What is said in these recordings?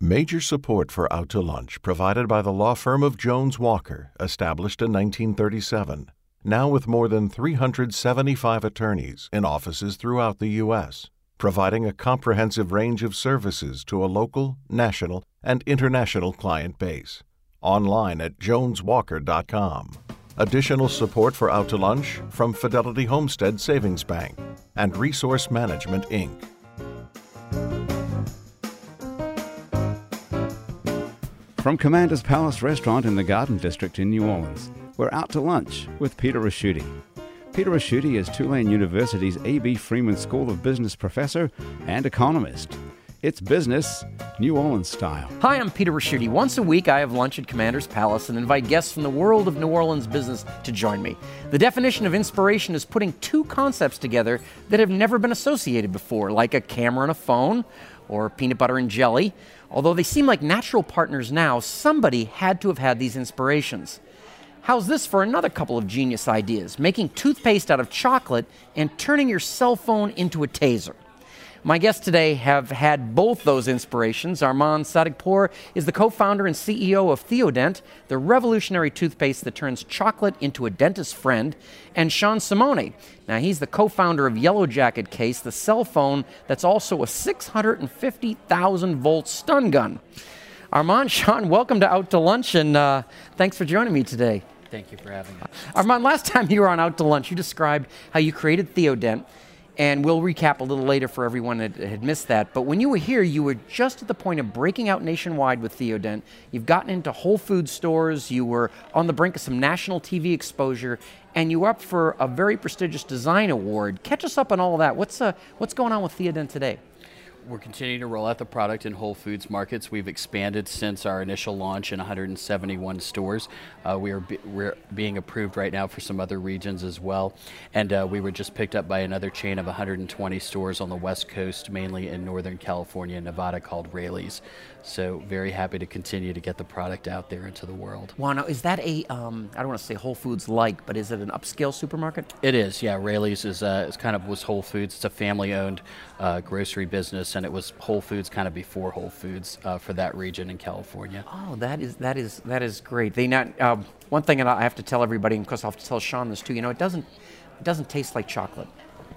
Major support for Out to Lunch provided by the law firm of Jones Walker, established in 1937, now with more than 375 attorneys in offices throughout the U.S., providing a comprehensive range of services to a local, national, and international client base. Online at joneswalker.com. Additional support for Out to Lunch from Fidelity Homestead Savings Bank and Resource Management, Inc. From Commander's Palace Restaurant in the Garden District in New Orleans, we're out to lunch with Peter Ricchiuti. Peter Ricchiuti is Tulane University's A.B. Freeman School of Business professor and economist. It's business, New Orleans style. Hi, I'm Peter Ricchiuti. Once a week, I have lunch at Commander's Palace and invite guests from the world of New Orleans business to join me. The definition of inspiration is putting two concepts together that have never been associated before, like a camera and a phone, or peanut butter and jelly. Although they seem like natural partners now, somebody had to have had these inspirations. How's this for another couple of genius ideas? Making toothpaste out of chocolate and turning your cell phone into a taser. My guests today have had both those inspirations. Armand Sadeghpour is the co founder and CEO of Theodent, the revolutionary toothpaste that turns chocolate into a dentist's friend, and Sean Simone. Now, he's the co founder of Yellow Jacket Case, the cell phone that's also a 650,000 volt stun gun. Armand, Sean, welcome to Out to Lunch, and uh, thanks for joining me today. Thank you for having me. Armand, last time you were on Out to Lunch, you described how you created Theodent and we'll recap a little later for everyone that had missed that. But when you were here, you were just at the point of breaking out nationwide with Theodent. You've gotten into Whole Food stores, you were on the brink of some national TV exposure, and you were up for a very prestigious design award. Catch us up on all of that. What's, uh, what's going on with Theodent today? We're continuing to roll out the product in Whole Foods markets. We've expanded since our initial launch in 171 stores. Uh, we are be, we're being approved right now for some other regions as well, and uh, we were just picked up by another chain of 120 stores on the West Coast, mainly in Northern California and Nevada, called Raley's. So very happy to continue to get the product out there into the world. Wow, now is that a um, I don't want to say Whole Foods like, but is it an upscale supermarket? It is, yeah. Raley's is, uh, is kind of was Whole Foods. It's a family-owned uh, grocery business, and it was Whole Foods kind of before Whole Foods uh, for that region in California. Oh, that is that is that is great. They not um, one thing, and I have to tell everybody, and of course I'll have to tell Sean this too. You know, it doesn't it doesn't taste like chocolate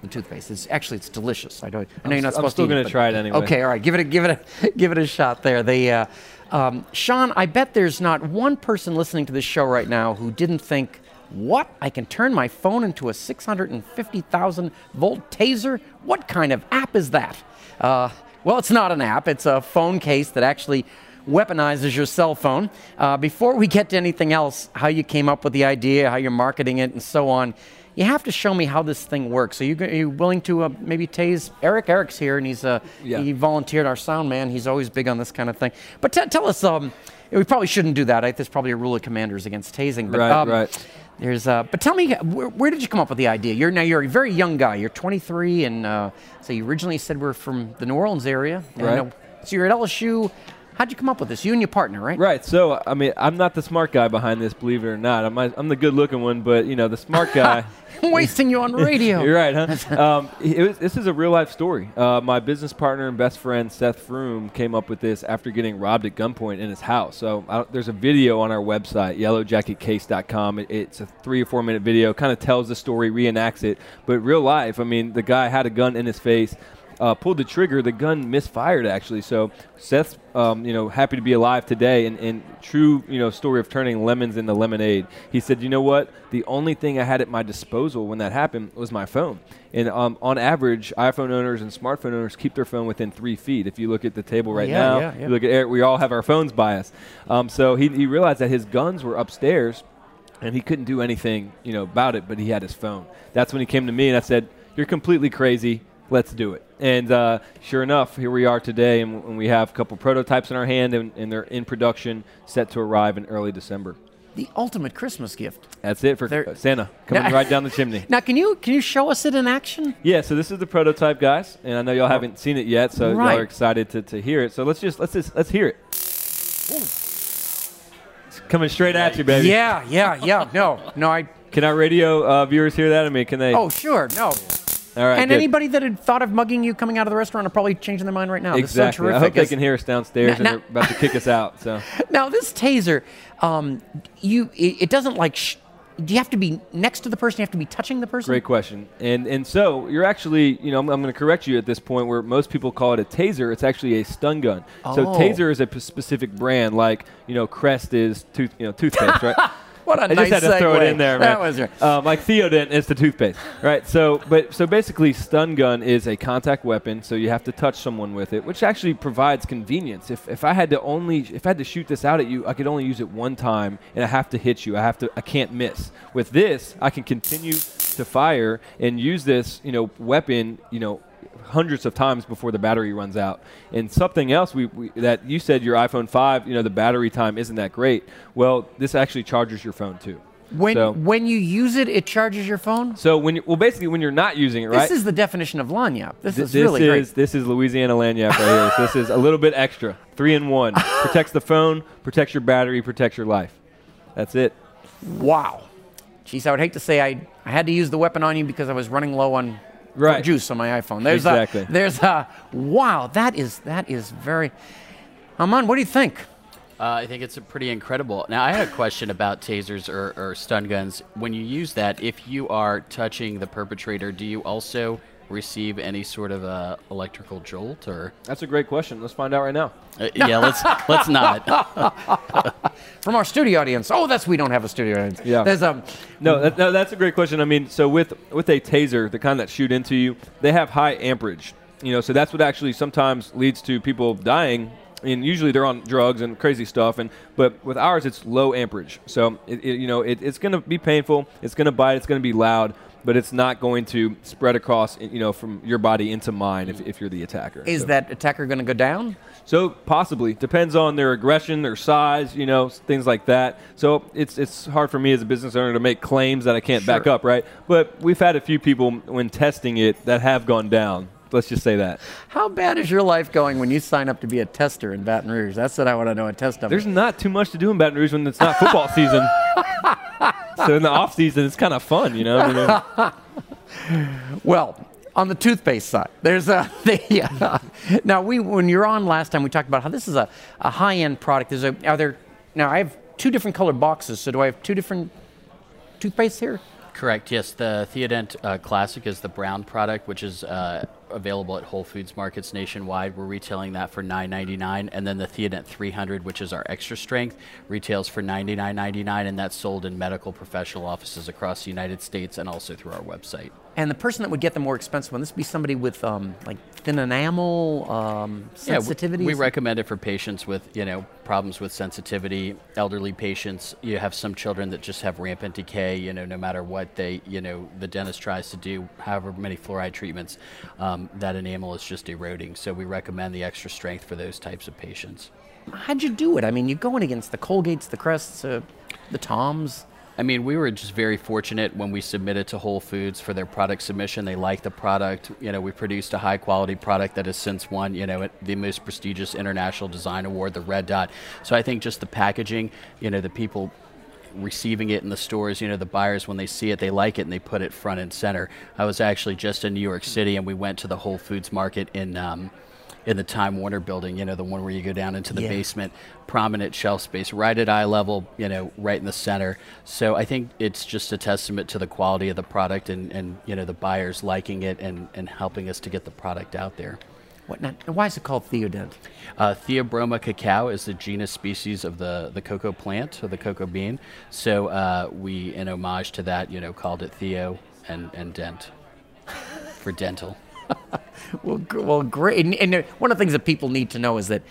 the toothpaste. It's actually it's delicious. I don't. I know I'm, you're not supposed to. I'm still to. going to try it anyway. Okay, all right. Give it a give it a give it a shot there. They, uh, um, Sean, I bet there's not one person listening to this show right now who didn't think, "What? I can turn my phone into a 650,000 volt taser? What kind of app is that?" Uh, well, it's not an app. It's a phone case that actually weaponizes your cell phone. Uh, before we get to anything else, how you came up with the idea, how you're marketing it, and so on you have to show me how this thing works. Are you, are you willing to uh, maybe tase Eric? Eric's here, and he's uh, yeah. he volunteered our sound man. He's always big on this kind of thing. But t- tell us, um, we probably shouldn't do that. Right? There's probably a rule of commanders against tasing. But, right, um, right. There's, uh, but tell me, where, where, did you come up with the idea? You're now you're a very young guy. You're 23, and uh, so you originally said we're from the New Orleans area. Right. And, so you're at LSU. How'd you come up with this? You and your partner, right? Right. So, I mean, I'm not the smart guy behind this, believe it or not. I'm, I'm the good looking one, but, you know, the smart guy. Wasting you on radio. You're right, huh? um, was, this is a real life story. Uh, my business partner and best friend, Seth Froom, came up with this after getting robbed at gunpoint in his house. So, there's a video on our website, yellowjacketcase.com. It, it's a three or four minute video, kind of tells the story, reenacts it. But real life, I mean, the guy had a gun in his face uh, pulled the trigger, the gun misfired actually. So Seth's, um, you know, happy to be alive today, and, and true, you know, story of turning lemons into lemonade. He said, you know what? The only thing I had at my disposal when that happened was my phone. And um, on average, iPhone owners and smartphone owners keep their phone within three feet. If you look at the table right yeah, now, yeah, yeah. you look at Eric, we all have our phones by us. Um, so he, he realized that his guns were upstairs and he couldn't do anything, you know, about it, but he had his phone. That's when he came to me and I said, "You're completely crazy let's do it. And uh, sure enough, here we are today, and, and we have a couple prototypes in our hand, and, and, they're in production, set to arrive in early December. The ultimate Christmas gift. That's it for They're, Santa coming now, right down the chimney. Now, can you can you show us it in action? Yeah. So this is the prototype, guys, and I know y'all oh. haven't seen it yet, so right. y'all are excited to, to hear it. So let's just let's just let's hear it. Ooh. It's coming straight at you, baby. Yeah, yeah, yeah. No, no, I. Can our radio uh, viewers hear that? I mean, can they? Oh, sure. No. All right. and good. anybody that had thought of mugging you coming out of the restaurant are probably changing their mind right now. Is so Exactly. I hope they can hear us downstairs Now- and they're about to kick us out. So Now this taser, um, you it, it doesn't like. Sh- do you have to be next to the person? You have to be touching the person. great question. And and so you're actually, you know, I'm, I'm going to correct you at this point where most people call it a taser. It's actually a stun gun. Oh. So taser is a p- specific brand, like you know, Crest is tooth, you know, toothpaste, right? What a I nice just had to throw it in there, man. That was right. Um, like Theodent is the toothpaste, right? So, but so basically, stun gun is a contact weapon, so you have to touch someone with it, which actually provides convenience. If, if I had to only if I had to shoot this out at you, I could only use it one time, and I have to hit you. I have to I can't miss. With this, I can continue to fire and use this, you know, weapon, you know, hundreds of times before the battery runs out. And something else we, we, that you said your iPhone 5, you know, the battery time isn't that great. Well, this actually charges your phone too. When So- when you use it, it charges your phone. So when you, well, basically when you're not using it, right? This is the definition of lagniappe. This Th- is this really is great. this is Louisiana lagniappe right here. This is a little bit extra, three in one. protects the phone, protects your battery, protects your life. That's it. Wow. Jeez, I would hate to say I, I had to use the weapon on you because I was running low on Right. juice on my iPhone. There's Exactly. A, there's a wow. That is that is very. Aman, what do you think? Uh, I think it's a pretty incredible. Now, I had a question about tasers or, or stun guns. When you use that, if you are touching the perpetrator, do you also receive any sort of uh, electrical jolt or? That's a great question. Let's find out right now. Uh, yeah, let's let's not. From our studio audience. Oh, that's we don't have a studio audience. Yeah. There's um, a No, that, no, that's a great question. I mean, so with with a taser, the kind that shoot into you, they have high amperage. You know, so that's what actually sometimes leads to people dying. And usually they're on drugs and crazy stuff. And but with ours, it's low amperage. So it, it, you know, it, it's going to be painful. It's going to bite. It's going to be loud. But it's not going to spread across, you know, from your body into mine if, if you're the attacker. is So- that attacker going to go down? so possibly depends on their aggression, their size, you know, things like that. So it's it's hard for me as a business owner to make claims that I can't back up, right? But we've had a few people when testing it that have gone down. Let's just say that. How bad is your life going when you sign up to be a tester in Baton Rouge? That's what I want to know. A test dummy. There's not too much to do in Baton Rouge when it's not football season. so in the off season, it's kind of fun, you know. I mean, Well, on the toothpaste side, there's a. The, uh, now, we when you're on last time, we talked about how this is a, a high end product. There's a. Are there. Now, I have two different colored boxes, so do I have two different toothpastes here? Correct. Yes, the Theodent uh, Classic is the brown product, which is uh, available at Whole Foods markets nationwide. We're retailing that for $9.99, and then the Theodent 300, which is our extra strength, retails for $99.99, and that's sold in medical professional offices across the United States and also through our website. And the person that would get the more expensive one, this would be somebody with um, like thin enamel, um, Yeah, we- sensitivity. we, recommend it for patients with, you know, problems with sensitivity, elderly patients. You have some children that just have rampant decay, you know, no matter what they, you know, the dentist tries to do, however many fluoride treatments, um, that enamel is just eroding. So we recommend the extra strength for those types of patients. How'd you do it? I mean, you're going against the Colgates, the Crests, uh, the Toms. I mean, we were just very fortunate when we submitted to Whole Foods for their product submission. They liked the product. You know, we produced a high quality product that has since won, you know, the most prestigious international design award, the Red Dot. So I think just the packaging, you know, the people receiving it in the stores, you know, the buyers when they see it, they like it and they put it front and center. I was actually just in New York City and we went to the Whole Foods market in um, in the Time Warner building, you know, the one where you go down into the Yeah. basement, prominent shelf space, right at eye level, you know, right in the center. So I think it's just a testament to the quality of the product and, and you know, the buyers liking it and, and helping us to get the product out there. What not, why is it called Theodent? Uh, Theobroma cacao is the genus species of the, the cocoa plant or the cocoa bean. So uh, we, in homage to that, you know, called it Theo and, and Dent for dental. Well, well, great. And, and one of the things that people need to know is that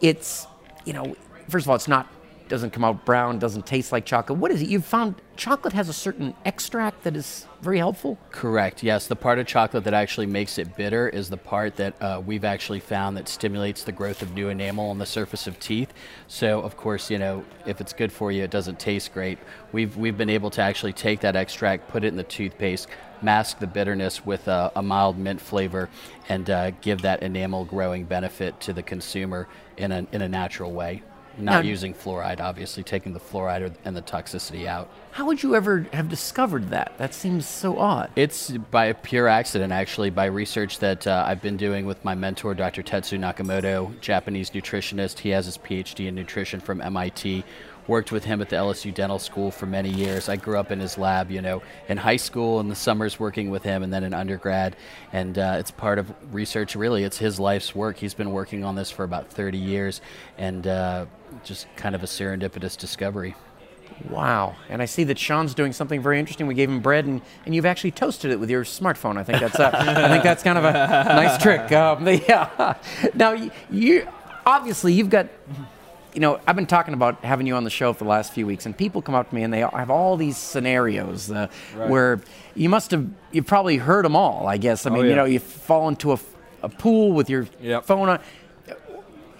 it's, you know, first of all, it's not doesn't come out brown, doesn't taste like chocolate. What is it? You've found chocolate has a certain extract that is very helpful. Correct. Yes, the part of chocolate that actually makes it bitter is the part that uh, we've actually found that stimulates the growth of new enamel on the surface of teeth. So, of course, you know, if it's good for you, it doesn't taste great. We've we've been able to actually take that extract, put it in the toothpaste, mask the bitterness with a, a mild mint flavor, and uh, give that enamel growing benefit to the consumer in a in a natural way. not Now- using fluoride, obviously taking the fluoride and the toxicity out. How would you ever have discovered that? That seems so odd. It's by a pure accident, actually, by research that uh, I've been doing with my mentor, Dr. Tetsuo Nakamoto, Japanese nutritionist. He has his PhD in nutrition from MIT. Worked with him at the LSU Dental School for many years. I grew up in his lab, you know, in high school, in the summers working with him, and then in undergrad. And uh, it's part of research, really. It's his life's work. He's been working on this for about 30 years, and uh, just kind of a serendipitous discovery. Wow. And I see that Sean's doing something very interesting. We gave him bread, and, and you've actually toasted it with your smartphone. I think that's uh, I think that's kind of a nice trick. Um, yeah. Now you, you obviously you've got. You know, I've been talking about having you on the show for the last few weeks, and people come up to me and they have all these scenarios uh, where you must have, you've probably heard them all, I guess. I mean, yeah. you know, you fall into a, a pool with your Yep. phone on.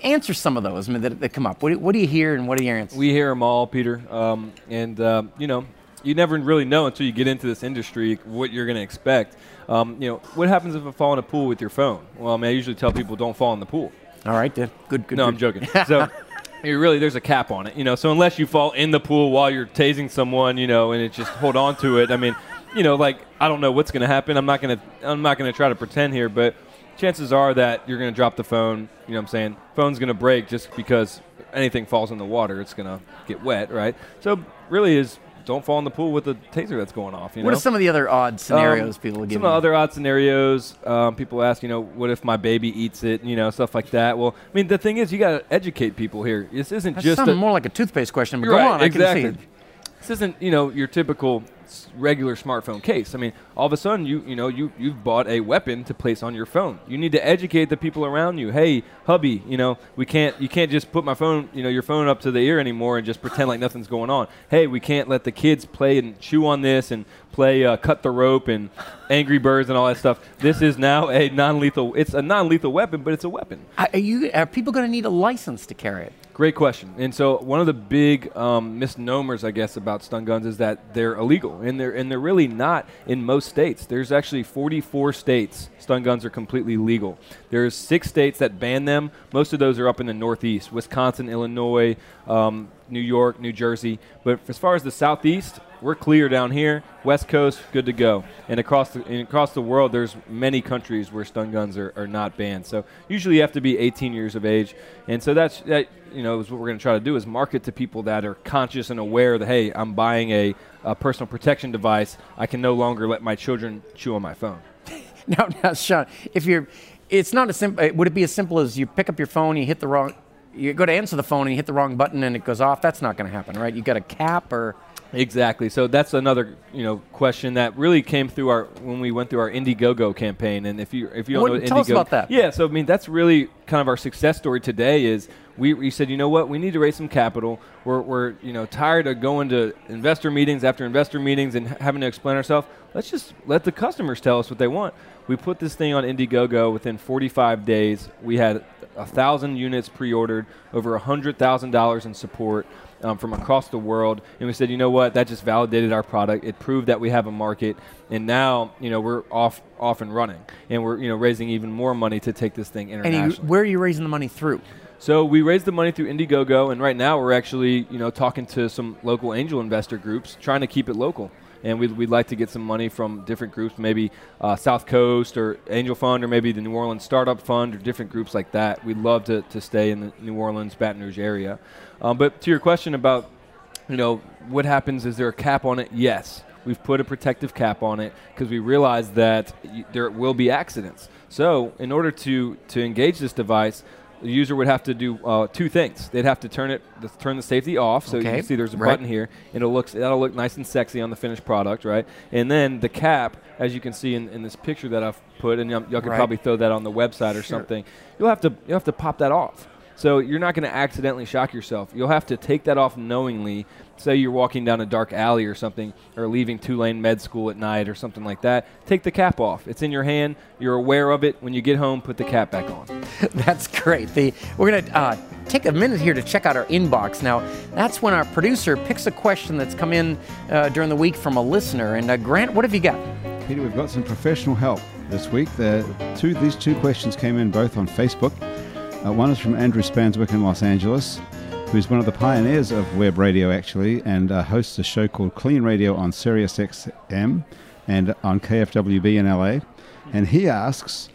Answer some of those I mean, that, that come up. What do, what do you hear and what are your answers? We hear them all, Peter. Um, and, um, you know, you never really know until you get into this industry what you're going to expect. Um, you know, what happens if I fall in a pool with your phone? Well, I mean, I usually tell people don't fall in the pool. All right, then. Good, good. No, good. I'm joking. So, you really, there's a cap on it, you know. So unless you fall in the pool while you're tasing someone, you know, and it just hold on to it. I mean, you know, like I don't know what's going to happen. I'm not going to, I'm not going to try to pretend here, but chances are that you're going to drop the phone. You know, what I'm saying phone's going to break just because anything falls in the water, it's going to get wet, right? So really, is don't fall in the pool with the taser that's going off. You What know? are some of the other odd scenarios Um, people give Some you? other odd scenarios. Um, people ask, you know, what if my baby eats it? You know, stuff like that. Well, I mean, the thing is, you got to educate people here. This isn't That's just a, more like a toothpaste question, but go right, on. I exactly. can see it. This isn't, you know, your typical regular smartphone case. I mean, all of a sudden, you, you know, you you've bought a weapon to place on your phone. You need to educate the people around you. Hey, hubby, you know, we can't, you can't just put my phone, you know, your phone up to the ear anymore and just pretend like nothing's going on. Hey, we can't let the kids play and chew on this and play uh, cut the rope and Angry Birds and all that stuff. This is now a non-lethal. It's a non-lethal weapon, but it's a weapon. Are, are you? Are people going to need a license to carry it? Great question. And so one of the big um, misnomers, I guess, about stun guns is that they're illegal, and they're and they're really not in most states. There's actually 44 states stun guns are completely legal. There's six states that ban them. Most of those are up in the Northeast: Wisconsin, Illinois, um, New York, New Jersey. But as far as the Southeast, we're clear down here. West Coast, good to go. And across the and across the world, there's many countries where stun guns are, are not banned. So usually you have to be 18 years of age. And so that's that. You know, is what we're going to try to do is market to people that are conscious and aware that hey, I'm buying a, a personal protection device. I can no longer let my children chew on my phone. Now, now, Sean, if you're, it's not as simple. Uh, would it be as simple as you pick up your phone, you hit the wrong, you go to answer the phone and you hit the wrong button and it goes off? That's not going to happen, right? You got a cap or Exactly. So that's another you know question that really came through our when we went through our Indiegogo campaign. And if you if you don't know tell us Indiegogo, about that. Yeah. So I mean that's really kind of our success story today. Is we, we said you know what we need to raise some capital. We're, we're you know tired of going to investor meetings after investor meetings and having to explain ourselves. Let's just let the customers tell us what they want. We put this thing on Indiegogo within 45 days. We had a thousand units pre-ordered, over a hundred thousand dollars in support um, from across the world, and we said, you know what, that just validated our product. It proved that we have a market, and now you know we're off off and running, and we're you know raising even more money to take this thing and you, where are you raising the money through? So we raised the money through Indiegogo, and right now we're actually, you know, talking to some local angel investor groups, trying to keep it local. And we'd, we'd like to get some money from different groups, maybe uh, South Coast or Angel Fund, or maybe the New Orleans Startup Fund, or different groups like that. We'd love to, to stay in the New Orleans, Baton Rouge area. Um, but to your question about, you know, what happens? Is there a cap on it? Yes. We've put a protective cap on it because we realize that y- there will be accidents. So, in order to, to engage this device, the user would have to do uh, two things. They'd have to turn it, the, turn the safety off. So you can see there's a Right. button here, and it looks that'll look nice and sexy on the finished product, right? And then the cap, as you can see in, in this picture that I've put, and y'all, y'all could Right. probably throw that on the website or something. You'll have to you'll have to pop that off. So you're not going to accidentally shock yourself. You'll have to take that off knowingly. Say you're walking down a dark alley or something, or leaving Tulane Med School at night or something like that. Take the cap off. It's in your hand. You're aware of it. When you get home, put the cap back on. That's great. The, we're going to uh, take a minute here to check out our inbox. Now, that's when our producer picks a question that's come in uh, during the week from a listener. And uh, Grant, what have you got? Peter, we've got some professional help this week. The two, these two questions came in both on Facebook. Uh, one is from Andrew Spanswick in Los Angeles. who's one of the pioneers of web radio actually, and uh, hosts a show called Clean Radio on Sirius XM and on KFWB in LA. And he asks,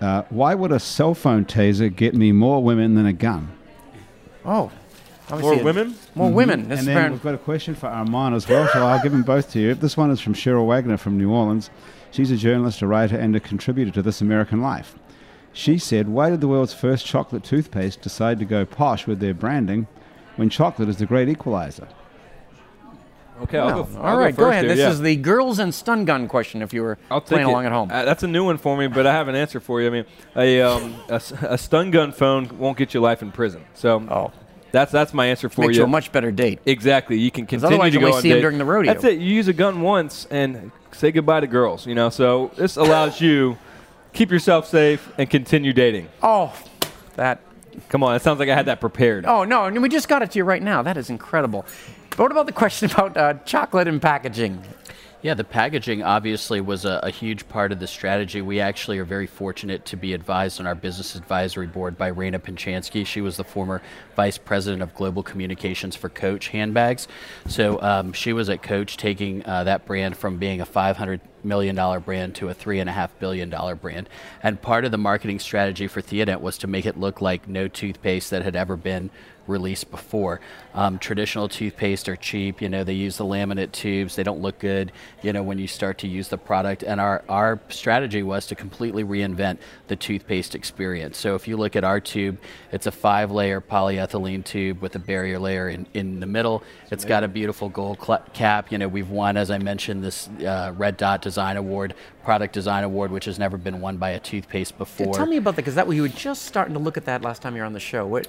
uh, why would a cell phone taser get me more women than a gun? Oh, More obviously a- women? More women. This and is then very- we've got a question for Armand as well, so I'll give them both to you. This one is from Cheryl Wagner from New Orleans. She's a journalist, a writer, and a contributor to This American Life. She said, Why did the world's first chocolate toothpaste decide to go posh with their branding when chocolate is the great equalizer? Okay, I'll Well, go. I'll right, go, go first ahead. here, This yeah. is the girls and stun gun question. If you were I'll take playing it. along at home, Uh, that's a new one for me, but I have an answer for you. I mean, a, um, a, s- a stun gun phone won't get you life in prison. So oh, that's that's my answer for makes you. you a much better date. Exactly. You can continue otherwise to you go only on see 'em date. during the rodeo. That's it. You use a gun once and say goodbye to girls. You know. So this allows you keep yourself safe and continue dating. Oh, that. Come on. It sounds like I had that prepared. Oh no, and we just got it to you right now. That is incredible. But what about the question about uh, chocolate and packaging? Yeah, the packaging obviously was a, a huge part of the strategy. We actually are very fortunate to be advised on our business advisory board by Raina Pinchansky. She was the former vice president of global communications for Coach handbags. So um, she was at Coach taking uh, that brand from being a 500 million dollar brand to a three and a half billion dollar brand. And part of the marketing strategy for Theodent was to make it look like no toothpaste that had ever been released before. Um, traditional toothpaste are cheap. You know, they use the laminate tubes. They don't look good. You know, when you start to use the product. And our our strategy was to completely reinvent the toothpaste experience. So if you look at our tube, it's a five-layer polyethylene tube with a barrier layer in, in the middle. It's got a beautiful gold cap. You know, we've won, as I mentioned, this uh, Red Dot Design Award, Product Design Award, which has never been won by a toothpaste before. Tell me about that because that you were just starting to look at that last time you were on the show. What,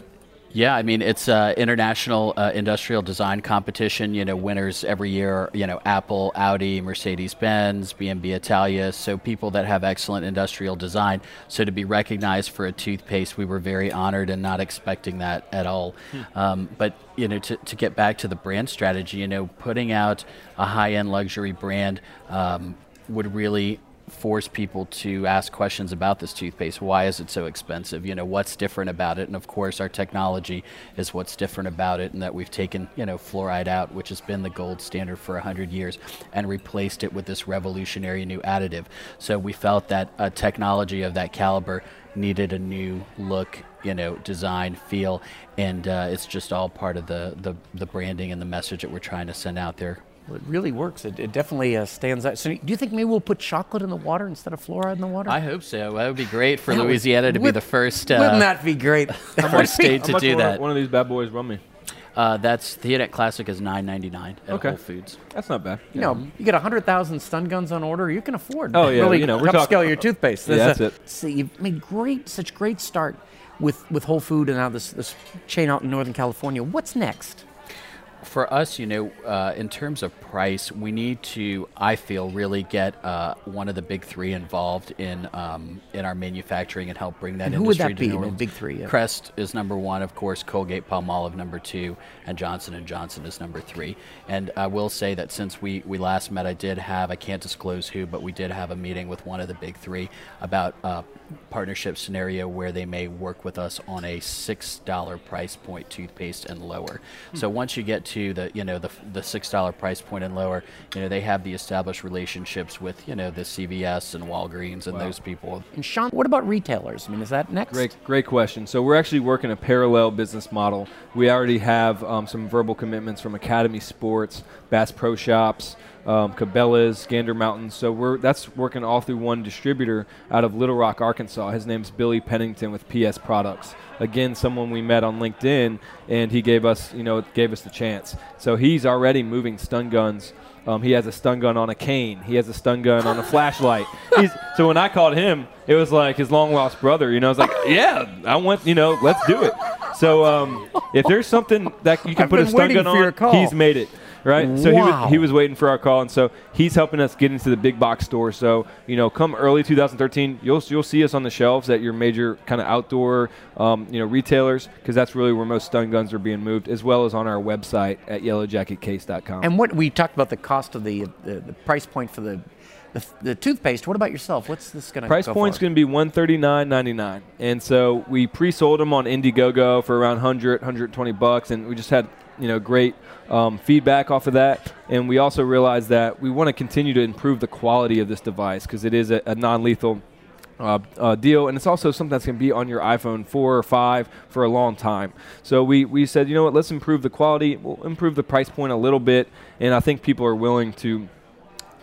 Yeah, I mean it's uh, international uh, industrial design competition. You know, winners every year. You know, Apple, Audi, Mercedes-Benz, BMW Italia. So people that have excellent industrial design. So to be recognized for a toothpaste, we were very honored and not expecting that at all. Um, but you know, to, to get back to the brand strategy, you know, putting out a high-end luxury brand um, would really force people to ask questions about this toothpaste. Why is it so expensive? You know, what's different about it? And of course, our technology is what's different about it, and that we've taken, you know, fluoride out, which has been the gold standard for 100 years, and replaced it with this revolutionary new additive. So we felt that a technology of that caliber needed a new look, you know, design, feel, and uh, it's just all part of the, the, the branding and the message that we're trying to send out there. Well, it really works. It, it definitely uh, stands out. So do you think maybe we'll put chocolate in the water instead of fluoride in the water? I hope so. That would be great for That would- Louisiana to be the first. Uh, Wouldn't that be great? first state to do that. One of these bad boys run me. Uh, that's Theodent Classic is nine ninety nine at Okay. Whole Foods. That's not bad. You know, you get 100,000 stun guns on order, you can afford Oh, yeah, really you know, we're upscale talking- your toothpaste. Yeah, that's a- it. See, you've made great, such great start with, with Whole Food and now this, this chain out in Northern California. What's next? For us, you know, uh, in terms of price, we need to, I feel, really get uh, one of the big three involved in um, in our manufacturing and help bring that And who would that to be, the big three, yeah? Crest is number one, of course. Colgate Palmolive number two, and Johnson and Johnson is number three. And I will say that since we we last met, I did have I can't disclose who, but we did have a meeting with one of the big three about uh, partnership scenario where they may work with us on a six dollar price point toothpaste and lower. So once you get to the you know the the six dollar price point and lower, you know they have the established relationships with you know the CVS and Walgreens and those people. And Sean, what about retailers? I mean, is that next? Great, great question. So we're actually working a parallel business model. We already have um, some verbal commitments from Academy Sports, Bass Pro Shops, um, Cabela's, Gander Mountains. So we're that's working all through one distributor out of Little Rock, Arkansas. His name's Billy Pennington with PS Products. Again, someone we met on LinkedIn, and he gave us, you know, gave us the chance. So he's already moving stun guns. Um, he has a stun gun on a cane. He has a stun gun on a flashlight. He's, so when I called him, it was like his long lost brother. You know, I was like, yeah, I want, you know, let's do it. So um, if there's something that you can I've put a stun gun on, he's made it. Right, so he was, he was waiting for our call, and so he's helping us get into the big box store. So you know, come early 2013, you'll you'll see us on the shelves at your major kind of outdoor, um, you know, retailers because that's really where most stun guns are being moved, as well as on our website at yellowjacketcase.com. And what we talked about the cost of the, the the price point for the the, the toothpaste. What about yourself? What's this going to Price point's going to be one thirty nine ninety nine, and so we pre-sold them on Indiegogo for around 100, 120 bucks, and we just had you know great um, feedback off of that. And we also realized that we want to continue to improve the quality of this device because it is a, a non-lethal uh, uh, deal, and it's also something that's going to be on your iPhone 4 or 5 for a long time. So we, we said, you know what, let's improve the quality, we'll improve the price point a little bit, and I think people are willing to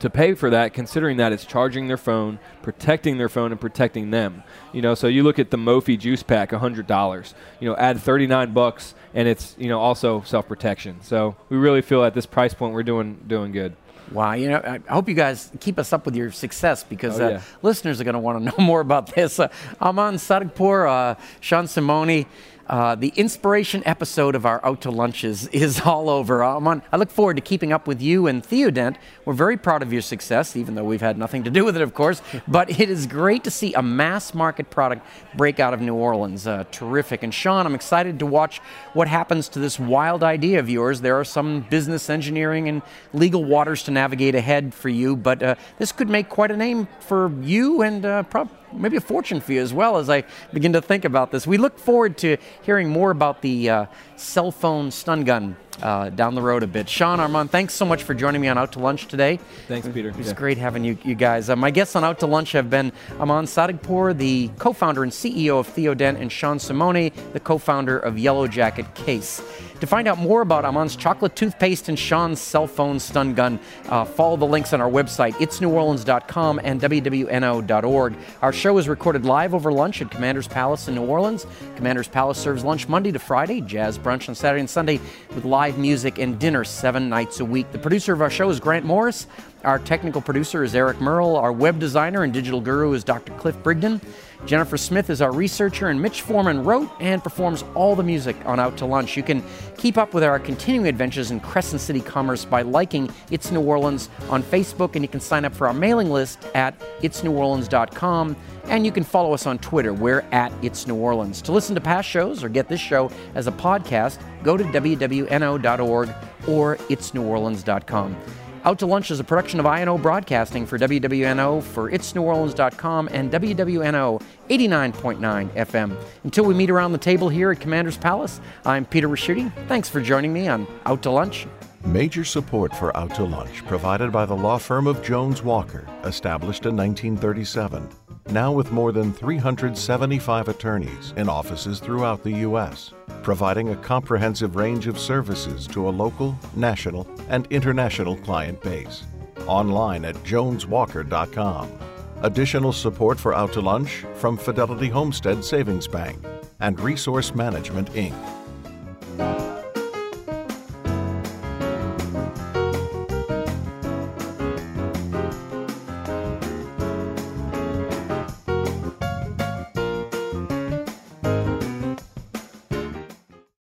to pay for that, considering that it's charging their phone, protecting their phone, and protecting them. You know, so you look at the Mophie juice pack, hundred dollars. You know, add thirty nine bucks, and it's you know also self protection. So we really feel at this price point we're doing doing good. Wow, you know, I hope you guys keep us up with your success because Oh, uh, yeah. listeners are going to want to know more about this. Uh, Aman Sadeghpour, uh, Sean Simone, uh, the inspiration episode of our Out to Lunches is all over. Aman, I look forward to keeping up with you and Theodent. We're very proud of your success, even though we've had nothing to do with it, of course. But it is great to see a mass market product break out of New Orleans. Uh, terrific. And Sean, I'm excited to watch what happens to this wild idea of yours. There are some business engineering and legal waters to navigate ahead for you, but uh, this could make quite a name for you and uh, prob- maybe a fortune for you as well as I begin to think about this. We look forward to hearing more about the uh, cell phone stun gun uh, down the road a bit. Sean Armand, thanks so much for joining me on Out to Lunch today. Thanks, Peter. It was Yeah. great having you, you guys. Uh, my guests on Out to Lunch have been Aman Sadeghpour, the co-founder and CEO of Theodent, and Sean Simone, the co-founder of Yellow Jacket Case. To find out more about Aman's chocolate toothpaste and Sean's cell phone stun gun, uh, follow the links on our website, itsneworleans.com and wwno.org. Our show is recorded live over lunch at Commander's Palace in New Orleans. Commander's Palace serves lunch Monday to Friday, jazz brunch on Saturday and Sunday, with live music and dinner seven nights a week. The producer of our show is Grant Morris. Our technical producer is Eric Merle. Our web designer and digital guru is Dr. Cliff Brigden. Jennifer Smith is our researcher, and Mitch Foreman wrote and performs all the music on Out to Lunch. You can keep up with our continuing adventures in Crescent City commerce by liking It's New Orleans on Facebook, and you can sign up for our mailing list at itsneworleans.com. And you can follow us on Twitter. We're at It's New Orleans. To listen to past shows or get this show as a podcast, go to wwno.org or itsneworleans.com. Out to Lunch is a production of INO Broadcasting for WWNO for itsneworleans.com and WWNO 89.9 FM. Until we meet around the table here at Commander's Palace, I'm Peter Ricchiuti. Thanks for joining me on Out to Lunch. Major support for Out to Lunch provided by the law firm of Jones Walker, established in 1937. Now with more than 375 attorneys in offices throughout the U.S., providing a comprehensive range of services to a local, national, and international client base. Online at joneswalker.com. Additional support for Out to Lunch from Fidelity Homestead Savings Bank and Resource Management, Inc.